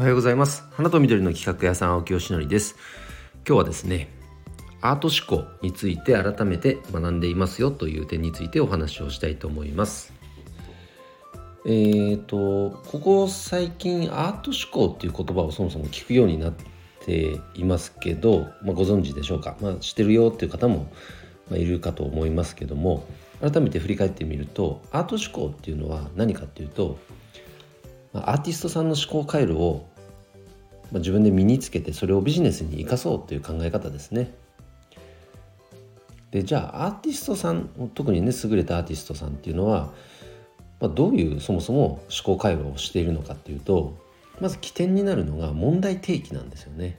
おはようございます。花と緑の企画屋さん青木よしのりです。今日はですねアート思考について改めて学んでいますよという点についてお話をしたいと思います。えーとここ最近アート思考っていう言葉をそもそも聞くようになっていますけど、まあ、ご存知でしょうか、まあ、知ってるよっていう方もいるかと思いますけども改めて振り返ってみるとアート思考っていうのは何かっていうとアーティストさんの思考回路をまあ自分で身につけてそれをビジネスに生かそうという考え方ですね。でじゃあアーティストさん特にね優れたアーティストさんっていうのは、まあ、どういうそもそも思考回路をしているのかっていうとまず起点になるのが問題提起なんですよね。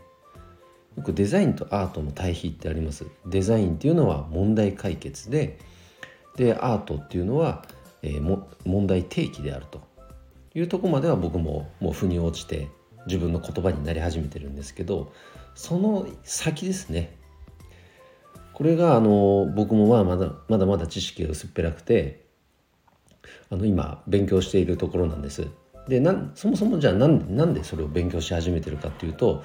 よくデザインとアートの対比ってあります。デザインっていうのは問題解決ででアートっていうのは、えー、問題提起であるというとこまでは僕ももう腑に落ちて自分の言葉になり始めてるんですけどその先ですね。これがあの僕もまあまだまだまだ知識が薄っぺらくてあの今勉強しているところなんです。でなそもそもじゃあなんなんでそれを勉強し始めてるかっていうと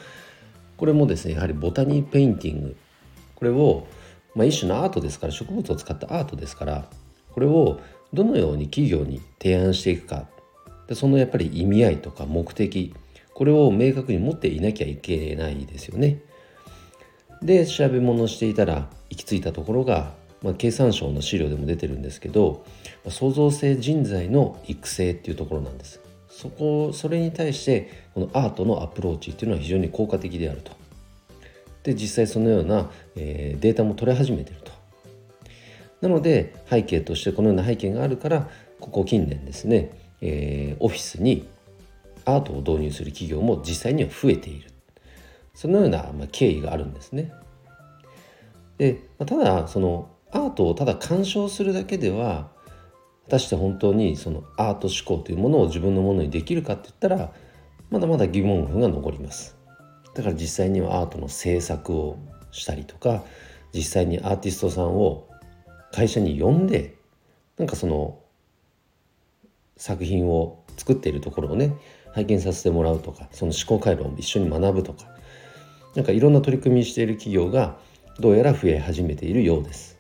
これもですねやはりボタニーペインティング。これをまあ、一種のアートですから植物を使ったアートですからこれをどのように企業に提案していくか。でそのやっぱり意味合いとか目的これを明確に持っていなきゃいけないですよね。で調べ物をしていたら行き着いたところが、まあ、経産省の資料でも出てるんですけど創造性人材の育成っていうところなんです。そこそれに対してこのアートのアプローチっていうのは非常に効果的であると。で実際そのような、えー、データも取れ始めてると。なので背景としてこのような背景があるからここ近年ですね、えー、オフィスにアートを導入する企業も実際には増えているそのような、経緯があるんですね。で、ただそのアートをただ鑑賞するだけでは果たして本当にそのアート思考というものを自分のものにできるかって言ったらまだまだ疑問符が残ります。だから実際にはアートの制作をしたりとか実際にアーティストさんを会社に呼んでなんかその作品を作っているところをね拝見させてもらうとかその思考回路を一緒に学ぶとかなんかいろんな取り組みしている企業がどうやら増え始めているようです。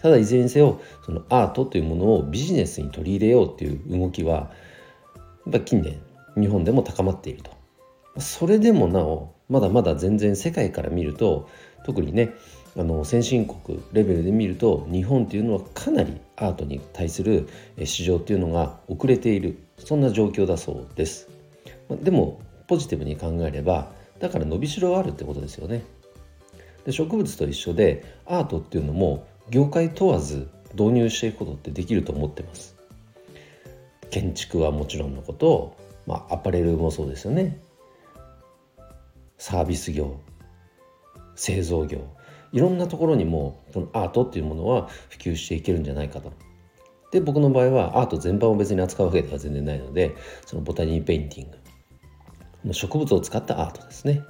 ただいずれにせよそのアートというものをビジネスに取り入れようっていう動きはやっぱ近年日本でも高まっているとそれでもなおまだまだ全然世界から見ると特にねあの先進国レベルで見ると日本っていうのはかなりアートに対する市場っていうのが遅れているそんな状況だそうです。でもポジティブに考えればだから伸びしろはあるってことですよね。で植物と一緒でアートっていうのも業界問わず導入していくことってできると思ってます。建築はもちろんのこと、まあ、アパレルもそうですよね。サービス業製造業いろんなところにもこのアートっていうものは普及していけるんじゃないかと。で僕の場合はアート全般を別に扱うわけでは全然ないのでそのボタニーペインティング植物を使ったアートですね。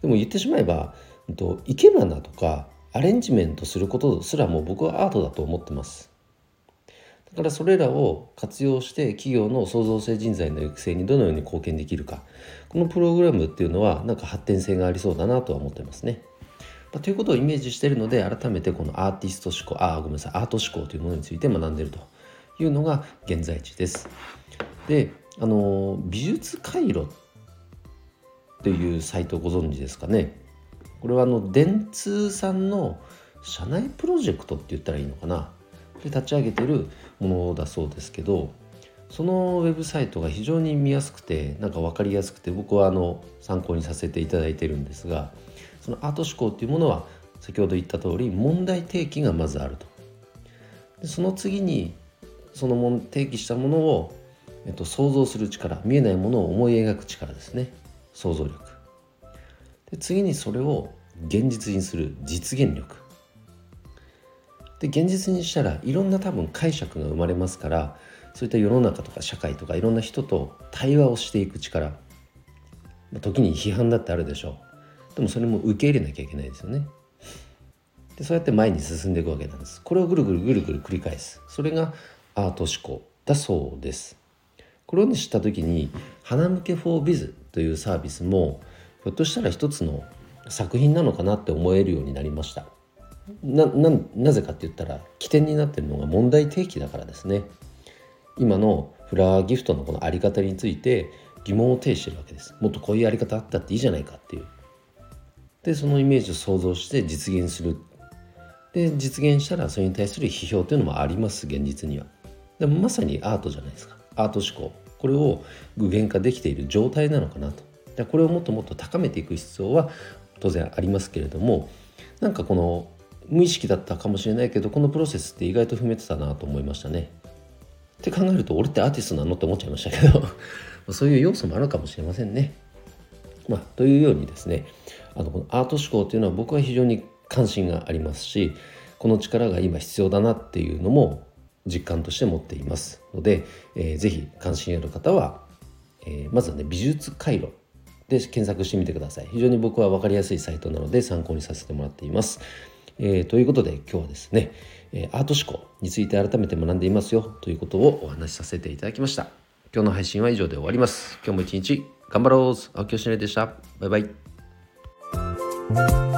でも言ってしまえば生け花とかアレンジメントすることすらも僕はアートだと思ってます。だからそれらを活用して企業の創造性人材の育成にどのように貢献できるかこのプログラムっていうのはなんか発展性がありそうだなとは思ってますね。まあ、ということをイメージしているので改めてこのアーティスト思考あごめんなさいアート思考というものについて学んでいるというのが現在地です。であの美術回路っていうサイトご存知ですかねこれはあの電通さんの社内プロジェクトって言ったらいいのかなで立ち上げてるものだそうですけどそのウェブサイトが非常に見やすくてなんか分かりやすくて僕はあの参考にさせていただいてるんですがそのアート思考っていうものは先ほど言った通り問題提起がまずあると。でその次にそのも提起したものを、えっと、想像する力見えないものを思い描く力ですね。想像力。で次にそれを現実にする実現力。で現実にしたらいろんな多分解釈が生まれますからそういった世の中とか社会とかいろんな人と対話をしていく力。時に批判だってあるでしょう。でもそれも受け入れなきゃいけないですよね。でそうやって前に進んでいくわけなんです。これをぐるぐるぐるぐる繰り返す。それがアート思考だそうです。これを、ね、知った時に「花向け 4biz」というサービスもひょっとしたら一つの作品なのかなって思えるようになりました。ななぜかって言ったら起点になってるのが問題提起だからですね。今のフラワーギフトのこの在り方について疑問を呈してるわけです。もっとこういうやり方あったっていいじゃないかっていう。でそのイメージを想像して実現する。で実現したらそれに対する批評というのもあります現実には。でもまさにアートじゃないですか。アート思考。これを具現化できている状態なのかなと。でこれをもっともっと高めていく必要は当然ありますけれどもなんかこの無意識だったかもしれないけどこのプロセスって意外と踏めてたなと思いましたね。って考えると俺ってアーティストなのって思っちゃいましたけど そういう要素もあるかもしれませんね。まあ、というようにですねあのこのアート思考というのは僕は非常に関心がありますしこの力が今必要だなっていうのも実感として持っていますので、えー、ぜひ関心ある方は、えー、まずはね美術回路で検索してみてください。非常に僕は分かりやすいサイトなので参考にさせてもらっています。えー、ということで今日はですね、えアート思考について改めて学んでいますよということをお話しさせていただきました。今日の配信は以上で終わります。今日も一日頑張ろう。青木よしねでした。バイバイ。Thank you